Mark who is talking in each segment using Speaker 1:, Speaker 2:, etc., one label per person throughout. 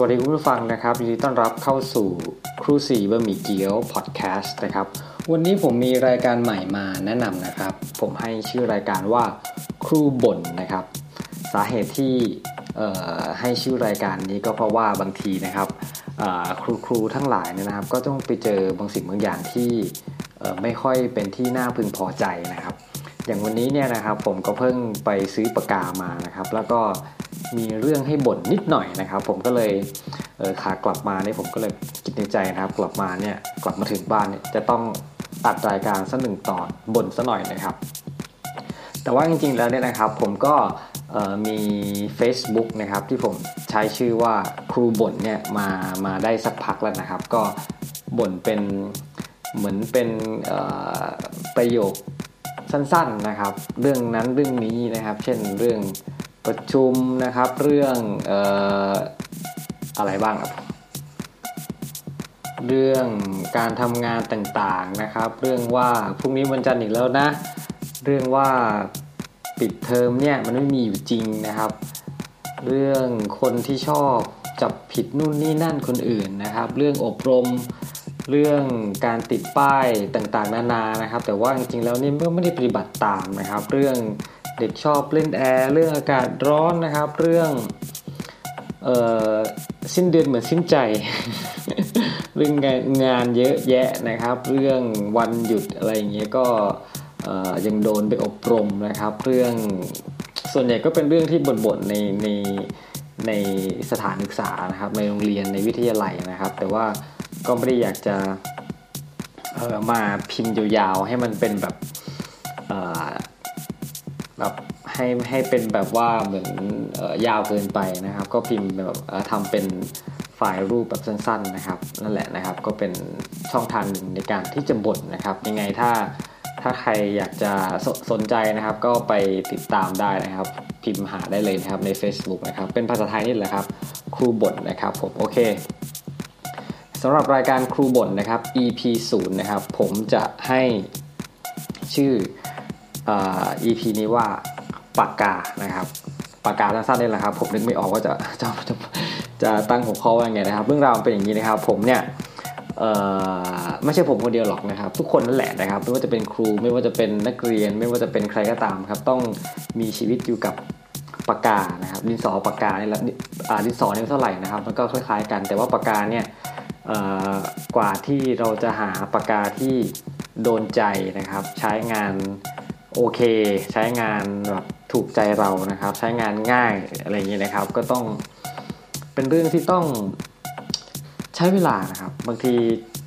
Speaker 1: วัสดีคุณผู้ฟังนะครับยินดีต้อนรับเข้าสู่ครูสีบะหมี่เกี๊ยวพอดแคสต์นะครับ วันนี้ผมมีรายการใหม่มาแนะนำนะครับ ผมให้ชื่อรายการว่าครูบ่นนะครับ สาเหตุที่ให้ชื่อรายการนี้ก็เพราะว่าบางทีนะครับครูครูทั้งหลายเนี่ยนะครับ ก็ต้องไปเจอบางสิ่งบางอย่างที่ไม่ค่อยเป็นที่น่าพึงพอใจนะครับ อย่างวันนี้เนี่ยนะครับผมก็เพิ่งไปซื้อปากกามานะครับ แล้วก็ มีเรื่องให้บ่นนิดหน่อยนะครับ ผมก็เลยเออขากลับมาเนี่ยผมก็เลยคิดในใจนะครับ กลับมาเนี่ยกลับมาถึงบ้านเนี่ยจะต้องอัดรายการสักหนึ่งตอนบ่นสักหน่อยนะครับ แต่ว่าจริงๆแล้วเนี่ยนะครับ ผมก็มี Facebook นะครับที่ผมใช้ชื่อว่าครูบ่นเนี่ยมามาได้สักพักแล้วนะครับ ก็บ่นเป็นเหมือนเป็นประโยคสั้นๆนะครับ เรื่องนั้นเรื่องนี้นะครับ เช่นเรื่อง ประชุมนะครับเรื่องอออะไรบ้างครับ เรื่องการทำงานต่างๆนะครับ เรื่องว่าพรุ่งนี้วันจันทร์อีกแล้วนะ เรื่องว่าปิดเทอมเนี่ยมันไม่มีอยู่จริงนะครับ เรื่องคนที่ชอบจับผิดนู่นนี่นั่นคนอื่นนะครับ เรื่องอบรมเรื่องการติดป้ายต่างๆ นานานะครับ แต่ว่าจริงๆแล้วนี่ไม่ได้ปฏิบัติตามนะครับ เรื่อง เด็กชอบเล่นแอร์เรื่องอากาศร้อนนะครับ เรื่องออสิ้นเดือนเหมือนสิ้นใจ เรื่องงานเยอะแยะนะครับ เรื่องวันหยุดอะไรอย่างเงี้ยก็ยังโดนไปอบรมนะครับ เรื่องส่วนใหญ่ก็เป็นเรื่องที่บ่นๆในในในสถานศึกษานะครับ ในโรงเรียนในวิทยาลัยนะครับ แต่ว่าก็ไม่ได้อยากจะมาพิมพ์ยาวๆให้มันเป็นแบบ แบบให้ให้เป็นแบบว่าเหมือนยาวเกินไปนะครับ ก็พิมพ์แบบทำเป็นไฟล์รูปแบบสั้นๆนะครับ นั่นแหละนะครับ ก็เป็นช่องทางหนึ่งในการที่จะบ่นนะครับ ยังไงถ้าถ้าใครอยากจะสสนใจนะครับ ก็ไปติดตามได้นะครับ พิมพ์หาได้เลยนะครับใน Facebook นะครับ เป็นภาษาไทยนี่แหละครับ ครูบ่นนะครับผมโอเคสำหรับรายการครูบ่นนะครับ EP 0นะครับ ผมจะให้ชื่อ EP นี้ว่าปากกานะครับปากกาสั้นๆนี่แหละครับ ผมนึกไม่ออกว่าจะจะจะจะตั้งหัวข้อว่าไงนะครับ เรื่องราวเป็นอย่างนี้นะครับ ผมเนี่ยไม่ใช่ผมคนเดียวหรอกนะครับ ทุกคนนั่นแหละนะครับ ไม่ว่าจะเป็นครูไม่ว่าจะเป็นนักเรียน ไม่ว่าจะเป็นใครก็ตามครับ ต้องมีชีวิตอยู่กับปากกานะครับดินสอปากกาเนี่ยดินสอเนี่ยเท่าไหร่นะครับมันก็คล้ายๆกัน แต่ว่าปากกาเนี่ยกว่าที่เราจะหาปากกาที่โดนใจนะครับ ใช้งาน โอเค ใช้งานแบบถูกใจเรานะครับ ใช้งานง่ายอะไรอย่างนี้นะครับ ก็ต้องเป็นเรื่องที่ต้องใช้เวลานะครับ บางที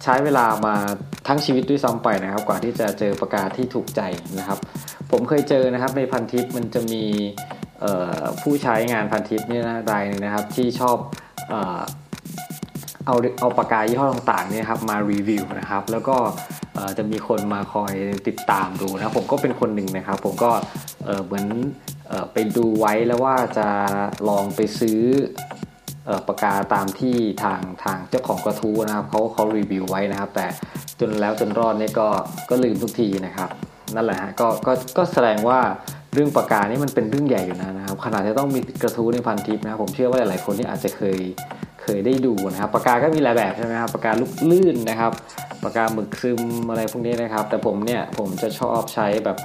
Speaker 1: ใช้เวลามาทั้งชีวิตด้วยซ้ำไปนะครับ กว่าที่จะเจอปากกาที่ถูกใจนะครับ ผมเคยเจอนะครับในพันทิปมันจะมีผู้ใช้งานพันทิปนี่นะรายนึงนะครับ ที่ชอบ เอาเอาปากกายี่ห้อต่างๆนี่ครับมารีวิวนะครับแล้วก็จะมีคนมาคอยติดตามดูนะผมก็เป็นคนหนึ่งนะครับ ผมก็เหมือนไปดูไว้แล้วว่าจะลองไปซื้อปากกาตามที่ทางทางเจ้าของกระทู้นะครับเขาเขารีวิวไว้นะครับ แต่จนแล้วจนรอดนี่ก็ก็ลืมทุกทีนะครับ นั่นแหละฮะก็ก็ก็แสดงว่าเรื่องปากกานี่มันเป็นเรื่องใหญ่อยู่นะนะครับขนาดจะต้องมีกระทู้ในพันทิปนะครับผมเชื่อว่าหลายๆคนที่อาจจะเคย เคยได้ดูนะครับปากกาก็มีหลายแบบใช่ไหมครับปากกาลูกลื่นนะครับปากกาหมึกซึมอะไรพวกนี้นะครับ แต่ผมเนี่ยผมจะชอบใช้แบบ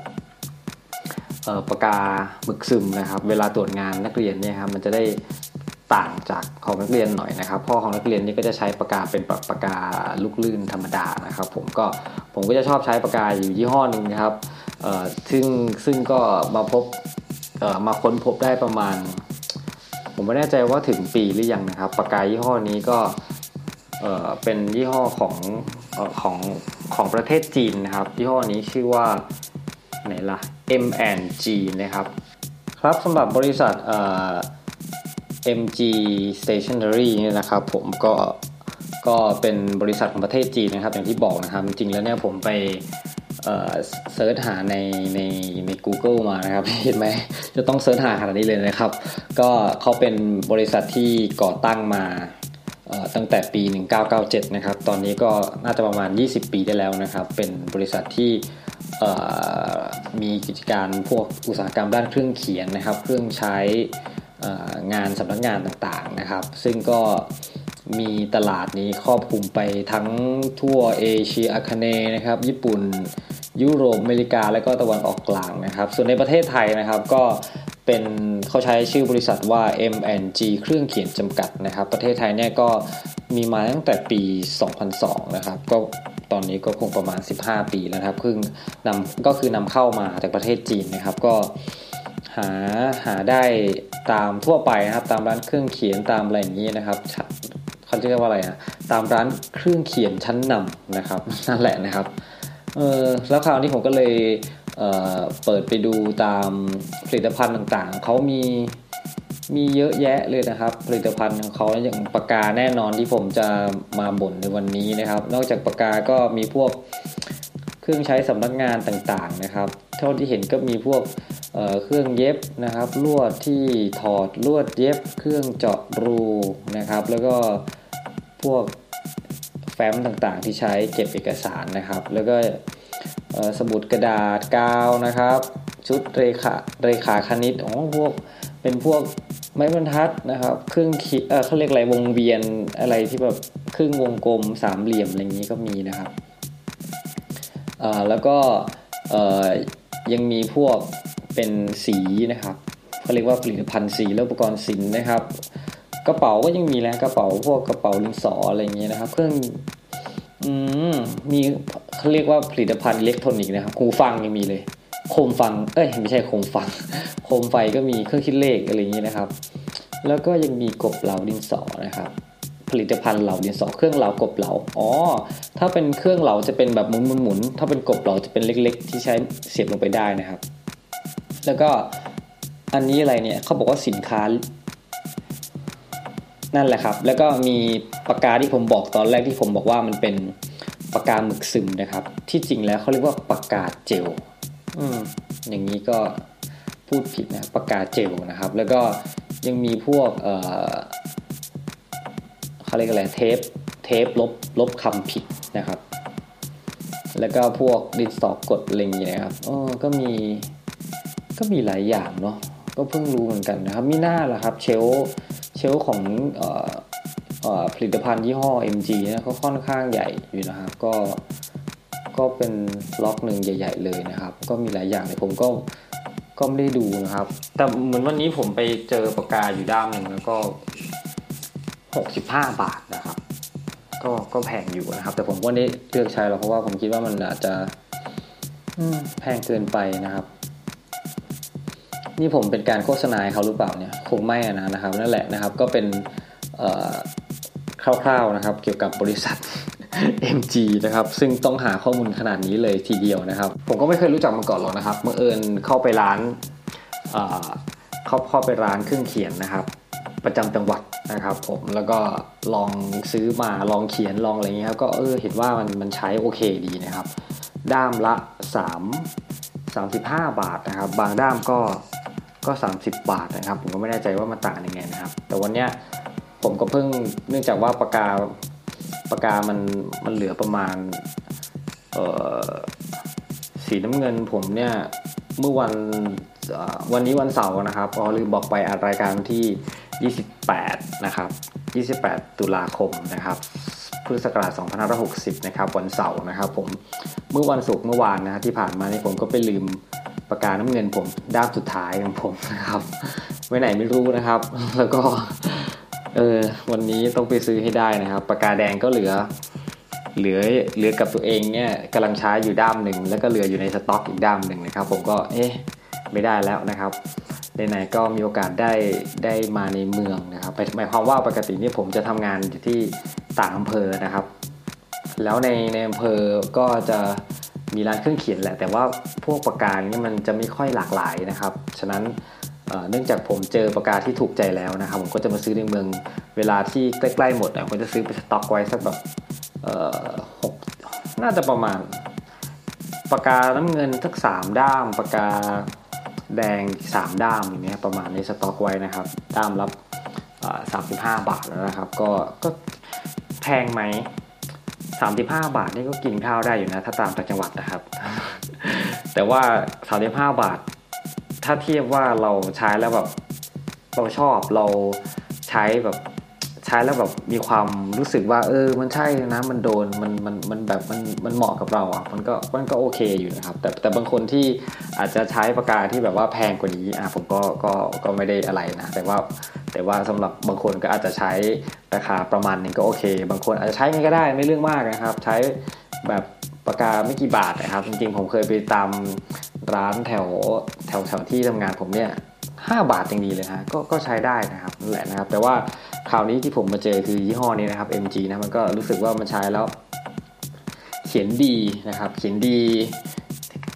Speaker 1: ปากกาหมึกซึมนะครับ เวลาตรวจงานนักเรียนเนี่ยครับมันจะได้ต่างจากของนักเรียนหน่อยนะครับพ่อของนักเรียนนี่ก็จะใช้ปากกาเป็นปากกาลูกลื่นธรรมดานะครับ ผมก็ผมก็จะชอบใช้ปากกาอยู่ยี่ห้อหนึ่งนะครับซึ่งซึ่งก็มาพบมาค้นพบได้ประมาณ ผมไม่แน่ใจว่าถึงปีหรือยังนะครับปากกายี่ห้อนี้ก็เเป็นยี่ห้อของอของของประเทศจีนนะครับ ยี่ห้อนี้ชื่อว่าไหนล่ะ M&G นะครับครับสำหรับบริษัท MG Stationery นี่นะครับผมก็ก็เป็นบริษัทของประเทศจีนนะครับ อย่างที่บอกนะครับ จริงๆแล้วเนี่ยผมไป search หาในในใน Google มานะครับเห็นไหมจะต้อง search หาขนาดนี้เลยนะครับ ก็เขาเป็นบริษัทที่ก่อตั้งมาตั้งแต่ปี 1997 นะครับ ตอนนี้ก็น่าจะประมาณ 20 ปีได้แล้วนะครับ เป็นบริษัทที่มีกิจการพวกอุตสาหกรรมด้านเครื่องเขียนนะครับ เครื่องใช้งานสำนักงานต่างๆนะครับ ซึ่งก็มีตลาดนี้ครอบคลุมไปทั้งทั่วเอเชียอาคเนย์นะครับ ญี่ปุ่น ยุโรปอเมริกา และก็ตะวันออกกลางนะครับ ส่วนในประเทศไทยนะครับก็เป็นเขาใช้ชื่อบริษัทว่า M&G เครื่องเขียนจำกัดนะครับ ประเทศไทยเนี่ยก็มีมาตั้งแต่ปี 2002 นะครับ ก็ตอนนี้ก็คงประมาณ 15 ปีแล้วครับคือนำก็คือนำเข้ามาจากประเทศจีนนะครับ ก็หาหาได้ตามทั่วไปนะครับ ตามร้านเครื่องเขียนตามอะไรอย่างนี้นะครับเขาเรียกว่าอะไรนะตามร้านเครื่องเขียนชั้นนำนะครับนั่นแหละนะครับ เออแล้วคราวนี้ผมก็เลยเเปิดไปดูตามผลิตภัณฑ์ต่างๆ เขามีมีเยอะแยะเลยนะครับ ผลิตภัณฑ์ของเขาอย่างปากกาแน่นอนที่ผมจะมาบ่นในวันนี้นะครับ นอกจากปากกาก็มีพวกเครื่องใช้สำนักงานต่างๆนะครับ เท่าที่เห็นก็มีพวกเเครื่องเย็บนะครับลวดที่ถอดลวดเย็บ เครื่องเจาะรูนะครับ แล้วก็พวก แฟ้มต่างๆ ที่ใช้เก็บเอกสารนะครับ แล้วก็สมุดกระดาษกาวนะครับ ชุดเรขาเรขาคณิตอ๋อพวกเป็นพวกไม้บรรทัดนะครับ เครื่องคิดเออเขาเรียกอะไรวงเวียนอะไรที่แบบครึ่งวงกลมสามเหลี่ยมอะไรอย่างนี้ก็มีนะครับแล้วก็ยังมีพวกเป็นสีนะครับเขาเรียกว่าผลิตภัณฑ์สีและอุปกรณ์ศิลป์นะครับ กระเป๋าก็ยังมีแล้วกระเป๋าพวกกระเป๋าลิงสออะไรอย่างเงี้ยนะครับ เครื่องอืมมีเขาเรียกว่าผลิตภัณฑ์อิเล็กทรอนิกส์นะครับหูฟังยังมีเลย โคมฟัง เอ้ยไม่ใช่โคมฟัง โคมไฟก็มีเครื่องคิดเลขอะไรอย่างนี้ยนะครับ แล้วก็ยังมีกบเหลาดินสอนะครับ ผลิตภัณฑ์เหลาดินสอเครื่องเหลากบเหลาอ๋อถ้าเป็นเครื่องเหลาจะเป็นแบบหมุนหมุนหมุนถ้าเป็นกบเหลาจะเป็นเล็ก ๆ ที่ใช้เสียบลงไปได้นะครับ แล้วก็อันนี้อะไรเนี่ยเขาบอกว่าสินค้า นั่นแหละครับ แล้วก็มีปากกาที่ผมบอกตอนแรกที่ผมบอกว่ามันเป็นปากกาหมึกซึมนะครับ ที่จริงแล้วเขาเรียกว่าปากกาเจลอืมอย่างนี้ก็พูดผิดนะปากกาเจลนะครับ แล้วก็ยังมีพวกเออเขาเรียกอะไรเทปเทปลบลบคำผิดนะครับ แล้วก็พวกดินสอกดอะไรอย่างเงี้ยครับเออก็มีก็มีหลายอย่างเนาะก็เพิ่งรู้เหมือนกันนะครับ มีหน้าละครับ เชล เชลของผลิตภัณฑ์ยี่ห้อ MG นะก็ค่อนข้างใหญ่อยู่นะครับ ก็ก็เป็นล็อกหนึ่งใหญ่ ๆ เลยนะครับ ก็มีหลายอย่างเลยผมก็ก็ไม่ได้ดูนะครับ แต่เหมือนวันนี้ผมไปเจอปากกาอยู่ด้ามหนึ่งแล้วก็ 65 บาทนะครับ ก็ก็แพงอยู่นะครับ แต่ผมก็ได้เลือกใช้แล้วเพราะว่าผมคิดว่ามันอาจจะแพงเกินไปนะครับ นี่ผมเป็นการโฆษณาเขาหรือเปล่าเนี่ยคงไม่นะนะครับนั่นแหละนะครับก็เป็นคร่าวๆนะครับ เกี่ยวกับบริษัท MG นะครับซึ่งต้องหาข้อมูลขนาดนี้เลยทีเดียวนะครับ ผมก็ไม่เคยรู้จักมาก่อนหรอกนะครับเมื่อเอิญเข้าไปร้านเข้าเข้าไปร้านเครื่องเขียนนะครับ ประจำจังหวัดนะครับผมแล้วก็ลองซื้อมาลองเขียนลองอะไรเงี้ยก็เออเห็นว่ามันมันใช้โอเคดีนะครับ ด้ามละ 3 35 บาทนะครับ บางด้ามก็ ก็ 30 บาทนะครับ ผมก็ไม่แน่ใจว่ามันต่างยังไงนะครับ แต่วันเนี้ยผมก็เพิ่งเนื่องจากว่าปากกาปากกามันมันเหลือประมาณสีน้ำเงินผมเนี่ยเมื่อวันวันนี้วันเสาร์นะครับก็ลืมบอกไปอัดรายการที่ 28 นะครับ 28 ตุลาคมนะครับพุทธศักราช2560 นะครับ วันเสาร์นะครับ ผมเมื่อวันศุกร์เมื่อวานนะที่ผ่านมานี่ผมก็ไปลืม ปากกาน้ำเงินผมด้ามสุดท้ายของผมนะครับไว้ไหนไม่รู้นะครับ แล้วก็เออวันนี้ต้องไปซื้อให้ได้นะครับ ปากกาแดงก็เหลือ เหลือเหลือกับตัวเองเนี่ยกำลังใช้อยู่ด้ามหนึ่งแล้วก็เหลืออยู่ในสต็อกอีกด้ามหนึ่งนะครับ ผมก็เอ๊ะไม่ได้แล้วนะครับไหนๆก็มีโอกาสได้ได้มาในเมืองนะครับหมายความว่าปกตินี่ผมจะทำงานอยู่ที่ต่างอำเภอนะครับ แล้วในในอำเภอก็จะ มีร้านเครื่องเขียนแหละ แต่ว่าพวกปากกานี่มันจะไม่ค่อยหลากหลายนะครับ ฉะนั้นเนื่องจากผมเจอปากกาที่ถูกใจแล้วนะครับ ผมก็จะมาซื้อในเมืองเวลาที่ใกล้ๆหมดผมจะซื้อไปสต็อกไว้สักแบบหกน่าจะประมาณปากกาน้ำเงินทักสามด้ามปากกาแดงสามด้ามอย่างเงี้ยประมาณในสต็อกไว้นะครับ ด้ามรับสามสิบห้าบาทแล้วนะครับ ก็ก็แพงไหม สามสิบห้าบาทนี่ก็กินข้าวได้อยู่นะ ถ้าตามต่างจังหวัดนะครับ แต่ว่าสามสิบห้าบาท ถ้าเทียบว่าเราใช้แล้วแบบเราชอบเราใช้แบบใช้แล้วแบบมีความรู้สึกว่า เออ มันใช่นะมันโดนมันมันมันแบบมันมันเหมาะกับเราอะมันก็มันก็โอเคอยู่นะครับ แต่แต่บางคนที่อาจจะใช้ปากกาที่แบบว่าแพงกว่านี้อะผมก็ก็ก็ไม่ได้อะไรนะแต่ว่า แต่ว่าสำหรับบางคนก็อาจจะใช้ราคาประมาณนึงก็โอเค บางคนอาจจะใช้ไม่ก็ได้ไม่เรื่องมากนะครับ ใช้แบบปากกาไม่กี่บาทนะครับ จริงๆ ผมเคยไปตามร้านแถวแถวแถวที่ทำงานผมเนี่ยห้าบาทยังดีเลยฮะก็ก็ใช้ได้นะครับนั่นแหละนะครับ แต่ว่าคราวนี้ที่ผมมาเจอคือยี่ห้อนี้นะครับ MG นะมันก็รู้สึกว่ามันใช้แล้ว เขียนดีนะครับ เขียนดี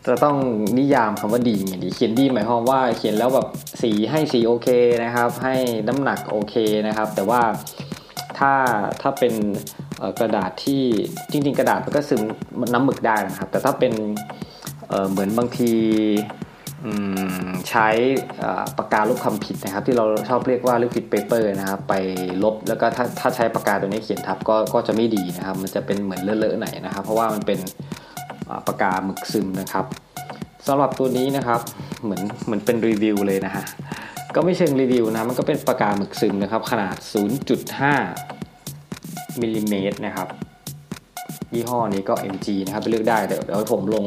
Speaker 1: จะต้องนิยามคำว่าดีไงดีเขียนดีหมายความว่าเขียนแล้วแบบสีให้สีโอเคนะครับ ให้น้ำหนักโอเคนะครับ แต่ว่าถ้าถ้าเป็นกระดาษที่จริง ๆ กระดาษมันก็ซึมน้ำหมึกได้นะครับ แต่ถ้าเป็นเเหมือนบางทีใช้ปากกาลบคำผิดนะครับ ที่เราชอบเรียกว่าลิควิดเปเปอร์นะครับไปลบแล้วก็ถ้าถ้าใช้ปากกาตัวนี้เขียนทับก็ก็จะไม่ดีนะครับ มันจะเป็นเหมือนเลอะๆหน่อยนะครับ เพราะว่ามันเป็น ปากกาหมึกซึมนะครับสำหรับตัวนี้นะครับเหมือนเหมือนเป็นรีวิวเลยนะฮะก็ไม่เชิงรีวิวนะมันก็เป็นปากกาหมึกซึมนะครับ ขนาด 0.5มิลลิเมตรนะครับยี่ห้อนี้ก็ MG นะครับไปเลือกได้เดี๋ยวผมลง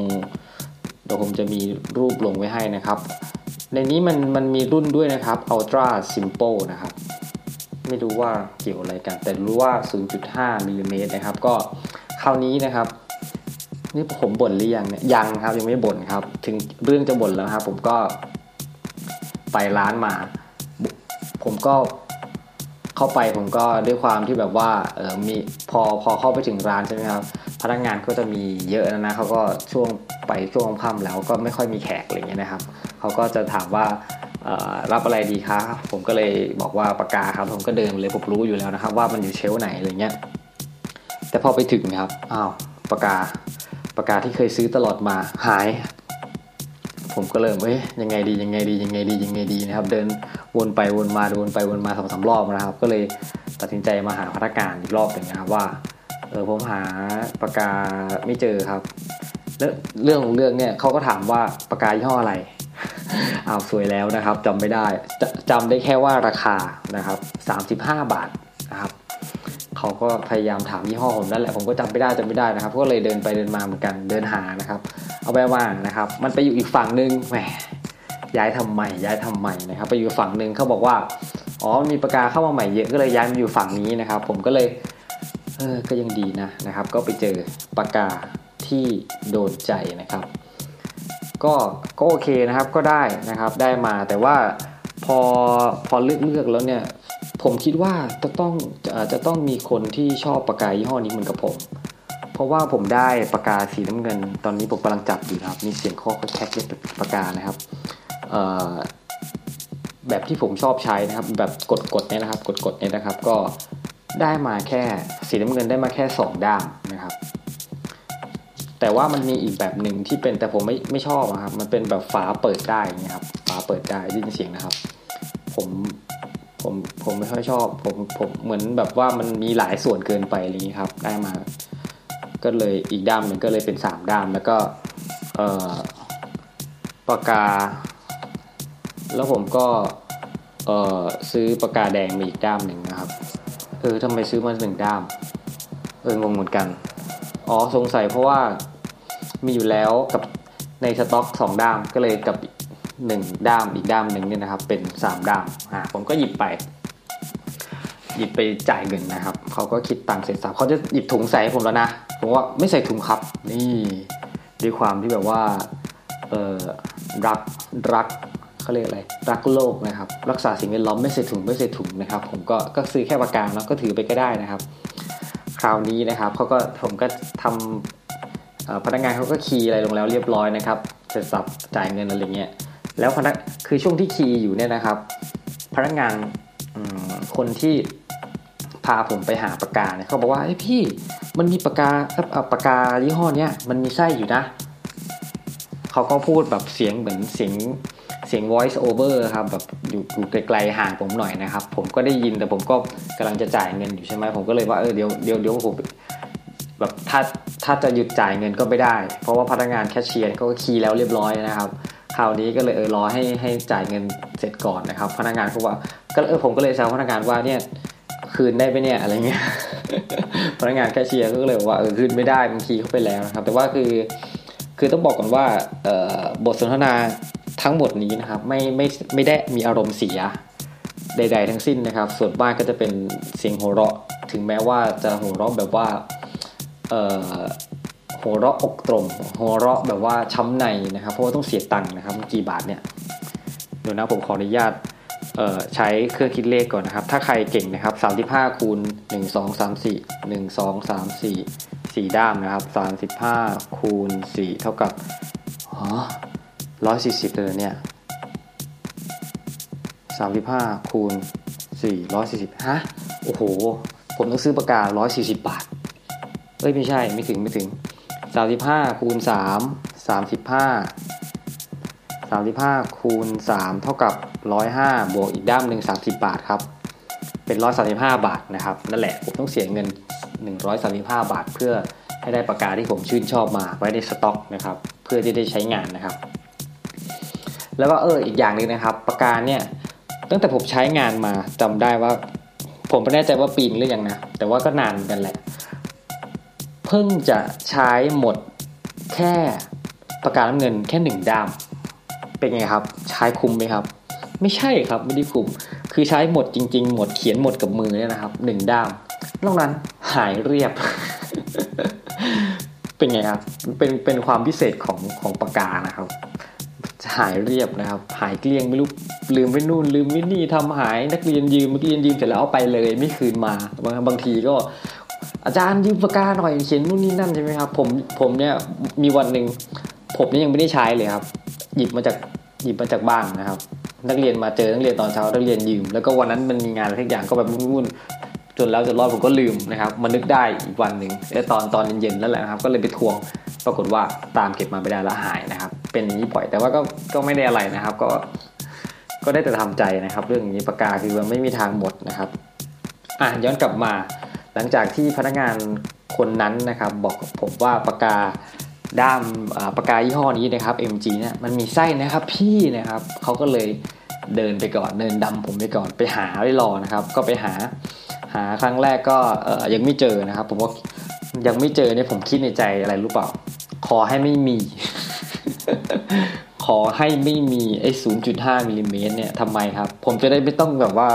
Speaker 1: เดี๋ยวผมจะมีรูปลงไว้ให้นะครับ ในนี้มันมันมีรุ่นด้วยนะครับ Ultra Simple นะครับ ไม่รู้ว่าเกี่ยวอะไรกัน แต่รู้ว่า 0.5มิลลิเมตรนะครับ ก็คราวนี้นะครับ นี่ผมบ่นหรือยังเนี่ยยังครับยังไม่บ่นครับ ถึงเรื่องจะบ่นแล้วครับ ผมก็ไปร้านมา ผมก็เข้าไปผมก็ด้วยความที่แบบว่าเออมีพอพอเข้าไปถึงร้านใช่ไหมครับ พนักงานก็จะมีเยอะนะนะเขาก็ช่วงไปช่วงค่ำแล้วก็ไม่ค่อยมีแขกอะไรเงี้ยนะครับเขาก็จะถามว่ารับอะไรดีคะผมก็เลยบอกว่าปากกาครับ ผมก็เดินเลยผมรู้อยู่แล้วนะครับ ว่ามันอยู่เชลไหนอะไรเงี้ยแต่พอไปถึงครับอ้าวปากกา ปากกาที่เคยซื้อตลอดมาหาย ผมก็เริ่มเอ้ยยังไงดียังไงดียังไงดียังไงดีนะครับ เดินวนไปวนมาวนไปวนมาสองสารอบนะครับ ก็เลยตัดสินใจมาหาพนักงานอีกรอบหนึ่งนะครับว่าเออผมหาปากกาไม่เจอครับแล้วเรื่องของเรื่องเนี่ยเขาก็ถามว่าปากกายี่ห้ออะไรอ้าวสวยแล้วนะครับจำไม่ได้จจำได้แค่ว่าราคานะครับ 35 บาทนะครับ เขาก็พยายามถามยี่ห้อผมนั่นแหละผมก็จำไม่ได้จำไม่ได้นะครับก็เลยเดินไปเดินมาเหมือนกันเดินหานะครับ เอาไปว่างนะครับ มันไปอยู่อีกฝั่งนึงแหมย้ายทำใหม่ย้ายทำใหม่นะครับ ไปอยู่ฝั่งหนึ่งเขาบอกว่าอ๋อมีปากกาเข้ามาใหม่เยอะก็เลยย้ายมาอยู่ฝั่งนี้นะครับ ผมก็เลยเออก็ยังดีนะนะครับ ก็ไปเจอปากกาที่โดนใจนะครับ ก็ก็โอเคนะครับก็ได้นะครับได้มาแต่ว่าพอพอเลือกเลือกแล้วเนี่ย ผมคิดว่าจะต้องจะต้องมีคนที่ชอบปากกายี่ห้อนี้เหมือนกับผม เพราะว่าผมได้ปากกาสีน้ำเงิน ตอนนี้ผมกำลังจับอยู่ครับ มีเสียงข้อแคกเล็กปากกานะครับแบบที่ผมชอบใช้นะครับ แบบกดๆเนี่ยนะครับ กดๆเนี่ยนะครับ ก็ได้มาแค่สีน้ำเงินได้มาแค่ 2 ด้ามนะครับ แต่ว่ามันมีอีกแบบหนึ่งที่เป็นแต่ผมไม่ไม่ชอบนะครับ มันเป็นแบบฝาเปิดได้นะครับ ฝาเปิดได้ยินเสียงนะครับ ผม ผมผมไม่ค่อยชอบผมผมเหมือนแบบว่ามันมีหลายส่วนเกินไปอะไรย่างนี้ครับ ได้มา ก็เลยอีกด้ามหนึ่งก็เลยเป็น 3 ด้ามแล้วก็ปากกา แล้วผมก็ซื้อปากกาแดงมาอีกด้ามหนึ่งนะครับเออทำไมซื้อมาหนึ่งด้ามเอองงเหมือนกันอ๋อสงสัยเพราะว่ามีอยู่แล้วกับในสต็อกสองด้ามก็เลยกับ หนึ่งด้ามอีกด้ามหนึ่งเนี่ยนะครับ เป็นสามด้ามอ่าผมก็หยิบไป หยิบไปจ่ายเงินนะครับ เขาก็คิดตังค์เสร็จสับเขาจะหยิบถุงใส่ให้ผมแล้วนะ ผมว่าไม่ใส่ถุงครับ นี่ด้วยความที่แบบว่าเออรักรักเขาเรียกอะไรรักโลกนะครับ รักษาสิ่งแวดล้อมไม่ใส่ถุงไม่ใส่ถุงนะครับ ผมก็ก็ซื้อแค่ปากกาเนาะก็ถือไปก็ได้นะครับ คราวนี้นะครับเขาก็ผมก็ทำพนักงานเขาก็คีย์อะไรลงแล้วเรียบร้อยนะครับ เสร็จสับจ่ายเงินอะไรเงี้ย แล้วพนักคือช่วงที่คีย์อยู่เนี่ยนะครับ พนักงานคนที่พาผมไปหาปากกาเนี่ยเขาบอกว่าไอ้พี่มันมีปากกาปากกายี่ห้อเนี้ยมันมีไส้อยู่นะเขาก็พูดแบบเสียงเหมือนเสียงเสียง voice over ครับแบบอยู่อยู่ไกลๆห่างผมหน่อยนะครับ ผมก็ได้ยินแต่ผมก็กำลังจะจ่ายเงินอยู่ใช่ไหมผมก็เลยว่าเออเดี๋ยวเดี๋ยวเดี๋ยวผมแบบถ้าถ้าจะหยุดจ่ายเงินก็ไม่ได้ เพราะว่าพนักงานแคชเชียร์ก็คีย์แล้วเรียบร้อยนะครับ คราวนี้ก็เลยเออรอให้ให้จ่ายเงินเสร็จก่อนนะครับ พนักงานเขาว่าก็เออผมก็เลยแซวพนักงานว่าเนี่ยคืนได้ไหมเนี่ยอะไรเงี้ยพนักงานแคชเชียร์ก็เลยบอกว่าเออคืนไม่ได้บางทีเขาไปแล้วนะครับ แต่ว่าคือคือต้องบอกก่อนว่าบทสนทนาทั้งหมดนี้นะครับไม่ไม่ไม่ได้มีอารมณ์เสียใด ๆ ทั้งสิ้นนะครับ ส่วนมากก็จะเป็นเสียงหัวเราะ ถึงแม้ว่าจะหัวเราะแบบว่า หัวเราะอกตรงหัวเราะแบบว่าช้ำในนะครับ เพราะว่าต้องเสียตังค์นะครับกี่บาทเนี่ยเดี๋ยวนะผมขออนุญาตใช้เครื่องคิดเลขก่อนนะครับ ถ้าใครเก่งนะครับ 35คูณ1 2 3 4 1 2 3 4 4 ด้ามนะครับ35คูณ4เท่ากับอ๋อ140เลยเนี่ย35คูณ4 140ฮะโอ้โห ผมต้องซื้อปากกา 140 บาท เอ้ย ไม่ใช่ไม่ถึงไม่ถึง 35คูณ3 35 35คูณ3เท่ากับ105บวกอีกด้ามหนึ่ง30บาทครับ เป็น135บาทนะครับ นั่นแหละผมต้องเสียเงิน135บาท เพื่อให้ได้ปากกาที่ผมชื่นชอบมาไว้ในสต็อกนะครับ เพื่อที่ได้ใช้งานนะครับ แล้วก็เอออีกอย่างหนึ่งนะครับปากกาเนี่ยตั้งแต่ผมใช้งานมาจำได้ว่า ผมไม่แน่ใจว่าปีนหรือยังนะแต่ว่าก็นานกันแหละ พิ่งจะใช้หมดแค่ปากกาน้ำเงินแค่หนึ่งด้าม เป็นไงครับ ใช้คุ้มไหมครับ ไม่ใช่ครับไม่ได้คุ้มคือใช้หมดจริง ๆ หมดเขียนหมดกับมือเนี่ยนะครับหนึ่งด้ามนอกนั้นหายเรียบ เป็นไงครับเป็นเป็นความพิเศษของของปากกานะครับหายเรียบนะครับ หายเกลี้ยงไม่รู้ลืมไปนู่นลืมไม่นี่ทำหายนักเรียนยืมนักเรียนยืมเสร็จแล้วเอาไปเลยไม่คืนมาบางบางทีก็ อาจารย์ยืมปากกาหน่อยเขียนนู่นนี่นั่นใช่ไหมครับ ผมผมเนี่ยมีวันหนึ่งผมนี่ยังไม่ได้ใช้เลยครับ หยิบมาจากหยิบมาจากบ้านนะครับ นักเรียนมาเจอนักเรียนตอนเช้านักเรียนยืม แล้วก็วันนั้นมันมีงานอะไรทุกอย่างก็แบบวุ่นจนแล้วจนรอดผมก็ลืมนะครับมานึกได้อีกวันหนึ่งแล้วตอนตอนเย็นๆแล้วแหละครับ ก็เลยไปทวงปรากฏว่าตามเก็บมาไม่ได้แล้วหายนะครับ เป็นอย่างนี้บ่อยแต่ว่าก็ก็ไม่ได้อะไรนะครับ ก็ก็ได้แต่ทำใจนะครับ เรื่องนี้ปากกาคือมันไม่มีทางหมดนะครับอะย้อนกลับมา หลังจากที่พนักงานคนนั้นนะครับบอกผมว่าปากกาด้ามปากกายี่ห้อนี้นะครับ MG เนี่ยมันมีไส้นะครับพี่นะครับเขาก็เลยเดินไปก่อนเดินดำผมไปก่อนไปหาไว้รอนะครับ ก็ไปหาหาครั้งแรกก็ยังไม่เจอนะครับ ผมว่ายังไม่เจอเนี่ยผมคิดในใจอะไรรู้เปล่า ขอให้ไม่มี ขอให้ไม่มีไอ้ 0.5มิลิเมตรเนี่ยทำไมครับ ผมจะได้ไม่ต้องแบบว่า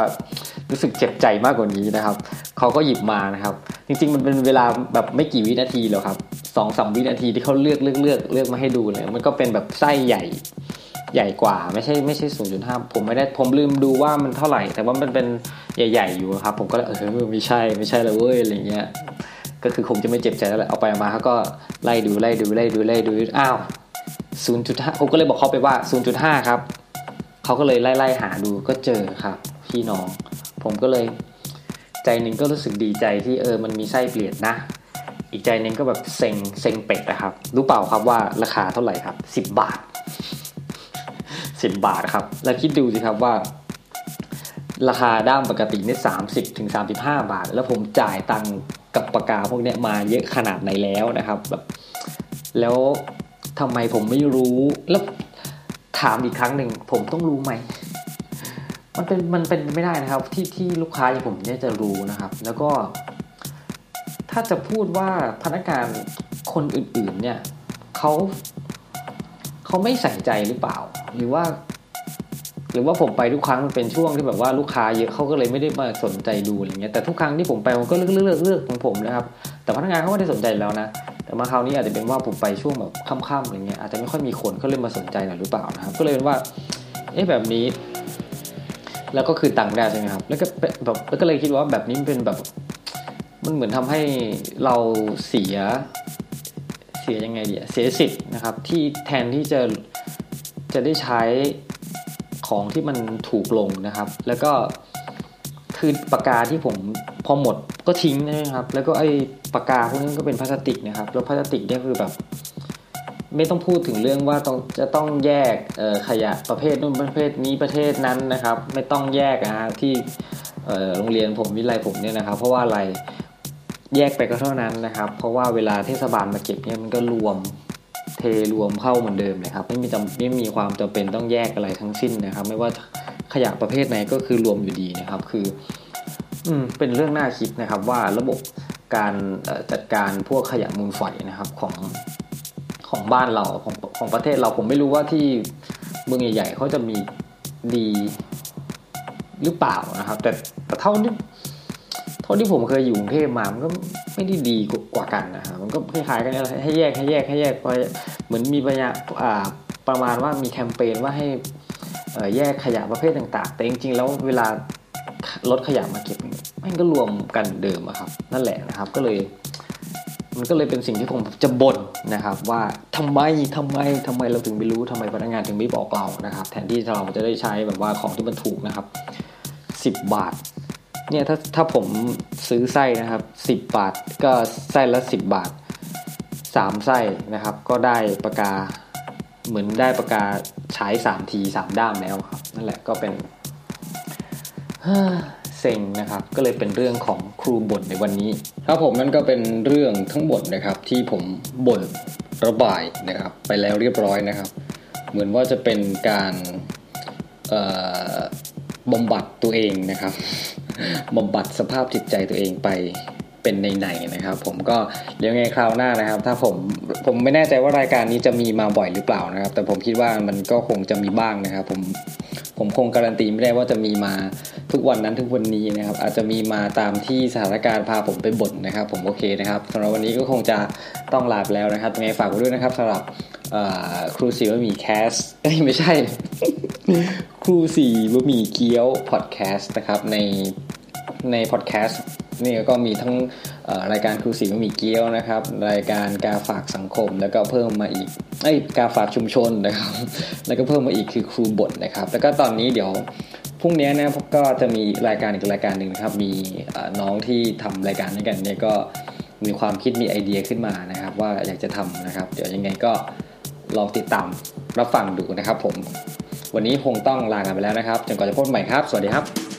Speaker 1: รู้สึกเจ็บใจมากกว่านี้นะครับเขาก็หยิบมานะครับ จริงๆ มันเป็นเวลาแบบไม่กี่วินาทีหรอกครับสองสามวินาทีที่เขาเลือกเลือกเลือกเลือกมาให้ดูเลยมันก็เป็นแบบไส้ใหญ่ใหญ่กว่าไม่ใช่ไม่ใช่ศูนย์จุดห้าผมไม่ได้ผมลืมดูว่ามันเท่าไหร่ แต่ว่ามันเป็นใหญ่ ๆ อยู่ครับ ผมก็เลยเออไม่ใช่ไม่ใช่เลยเว้ยอะไรเงี้ยก็คือคงจะไม่เจ็บใจแล้วแหละเอาไปมาเขาก็ไล่ดูไล่ดูไล่ดูไล่ดูอ้าวศูนย์จุดห้าผมก็เลยบอกเขาไปว่าศูนย์จุดห้าครับเขาก็เลยไล่ไล่หาดูก็เจอครับ พี่น้อง ผมก็เลยใจหนึ่งก็รู้สึกดีใจที่เออมันมีไส้เปลี่ยนนะ อีกใจหนึ่งก็แบบเซ็งเซ็งเป็ดนะครับ รู้เปล่าครับว่าราคาเท่าไหร่ครับสิบบาทสิบบาทครับ แล้วคิดดูสิครับว่า ราคาด้ามปกติเนี่ยสามสิบถึงสามสิบห้าบาท แล้วผมจ่ายตังกับปากกาพวกนี้มาเยอะขนาดไหนแล้วนะครับแบบแล้วทำไมผมไม่รู้แล้วถามอีกครั้งหนึ่งผมต้องรู้ไหม มันเป็นมันเป็นไม่ได้นะครับที่ที่ลูกค้าอย่างผมเนี่ยจะรู้นะครับ แล้วก็ ถ้าจะพูดว่าพนักงานคนอื่นๆ เนี่ยเขาเขาไม่ใส่ใจหรือเปล่า หรือว่า หรือว่าผมไปทุกครั้งมันเป็นช่วงที่แบบว่าลูกค้าเยอะเขาก็เลยไม่ได้มาสนใจดูอะไรเงี้ยแต่ทุกครั้งที่ผมไปผมก็เลือกเลือกเลือกของผมนะครับ แต่พนักงานเขาไม่ได้สนใจแล้วนะแต่มาคราวนี้อาจจะเป็นว่าผมไปช่วงแบบค่ำๆอะไรเงี้ยอาจจะไม่ค่อยมีคนเขาเลยมาสนใจหน่อยหรือเปล่านะครับ ก็เลยเป็นว่าเอ๊ะแบบนี้ แล้วก็คือตังค์ได้ใช่ไหมครับแล้วก็แบบแล้วก็เลยคิดว่าแบบนี้เป็นแบบ มันเหมือนทำให้เราเสียเสียยังไงดีเสียสิทธิ์นะครับ ที่แทนที่จะจะได้ใช้ของที่มันถูกลงนะครับ แล้วก็คือปากกาที่ผมพอหมดก็ทิ้งนะครับ แล้วก็ไอ้ปากกาพวกนี้ก็เป็นพลาสติกนะครับ แล้วพลาสติกเนี่ยคือแบบ ไม่ต้องพูดถึงเรื่องว่าต้องจะต้องแยกขยะประเภทนู้นประเภทนี้ประเทศนั้นนะครับ ไม่ต้องแยกนะฮะที่โรงเรียนผมวิไลผมเนี่ยนะครับ เพราะว่าอะไรแยกไปก็เท่านั้นนะครับ เพราะว่าเวลาเทศบาลมาเก็บเนี่ยมันก็รวมเทรวมเข้าเหมือนเดิมเลยครับ ไม่มีจำไม่มีความจำเป็นต้องแยกอะไรทั้งสิ้นนะครับ ไม่ว่าขยะประเภทไหนก็คือรวมอยู่ดีนะครับ คือ อืมเป็นเรื่องน่าคิดนะครับว่าระบบการจัดการพวกขยะมูลฝอยนะครับของ ของบ้านเราของของประเทศเราผมไม่รู้ว่าที่เมืองใหญ่ๆเขาจะมีดีหรือเปล่านะครับ แต่แต่เท่าที่เท่าที่ผมเคยอยู่กรุงเทพมามันก็ไม่ได้ดีกว่ากันนะครับมันก็คล้ายๆกันให้แยกให้แยกให้แยกไปเหมือนมีปัญญาอ่าประมาณว่ามีแคมเปญว่าให้แยกขยะประเภทต่างๆ แต่จริงๆ แล้วเวลารถขยะมาเก็บมันก็รวมกันเดิมครับ นั่นแหละนะครับก็เลย มันก็เลยเป็นสิ่งที่ผมจะบ่นนะครับ ว่าทำไมทำไมทำไมเราถึงไม่รู้ทำไมพนักงานถึงไม่บอกเรานะครับ แทนที่เราจะได้ใช้แบบว่าของที่มันถูกนะครับสิบบาทเนี่ยถ้าถ้าผมซื้อไส้นะครับสิบบาทก็ไส้ละสิบบาทสามไส้นะครับ ก็ได้ปากกาเหมือนได้ปากกาใช้สามทีสามด้ามแล้วครับ นั่นแหละก็เป็น เซ็งนะครับ ก็เลยเป็นเรื่องของครูบ่นในวันนี้ ครับผมนั่นก็เป็นเรื่องทั้งหมดนะครับที่ผมบ่นระบายนะครับ ไปแล้วเรียบร้อยนะครับ เหมือนว่าจะเป็นการบำบัดตัวเองนะครับบำบัดสภาพจิตใจตัวเองไป เป็นในไหนนะครับ ผมก็เดี๋ยวไงคราวหน้านะครับ ถ้าผมผมไม่แน่ใจว่ารายการนี้จะมีมาบ่อยหรือเปล่านะครับ แต่ผมคิดว่ามันก็คงจะมีบ้างนะครับ ผมผมคงการันตีไม่ได้ว่าจะมีมาทุกวันนั้นทุกวันนี้นะครับ อาจจะมีมาตามที่สถานการณ์พาผมไปบ่นนะครับ ผมโอเคนะครับสำหรับวันนี้ก็คงจะต้องลาไปแล้วนะครับยังไงฝากไว้ด้วยนะครับสำหรับครูสีบะหมี่แคสไม่ใช่ ครูสีบะหมี่เกี๊ยวพอดแคสต์นะครับในในพอดแคสต์ นี่ก็มีทั้งรายการครูสีมี่เกี๊ยวนะครับ รายการกาฝากสังคม แล้วก็เพิ่มมาอีกไอ้กาฝากชุมชนนะครับ แล้วก็เพิ่มมาอีกคือครูบทนะครับ แล้วก็ตอนนี้เดี๋ยวพรุ่งนี้นะก็จะมีรายการอีกรายการหนึ่งนะครับ มีน้องที่ทำรายการด้วยกันเนี่ยก็มีความคิดมีไอเดียขึ้นมานะครับ ว่าอยากจะทำนะครับ เดี๋ยวยังไงก็ลองติดตามรับฟังดูนะครับ ผม วันนี้คงต้องลากันไปแล้วนะครับจนกว่าจะพบใหม่ครับ สวัสดีครับ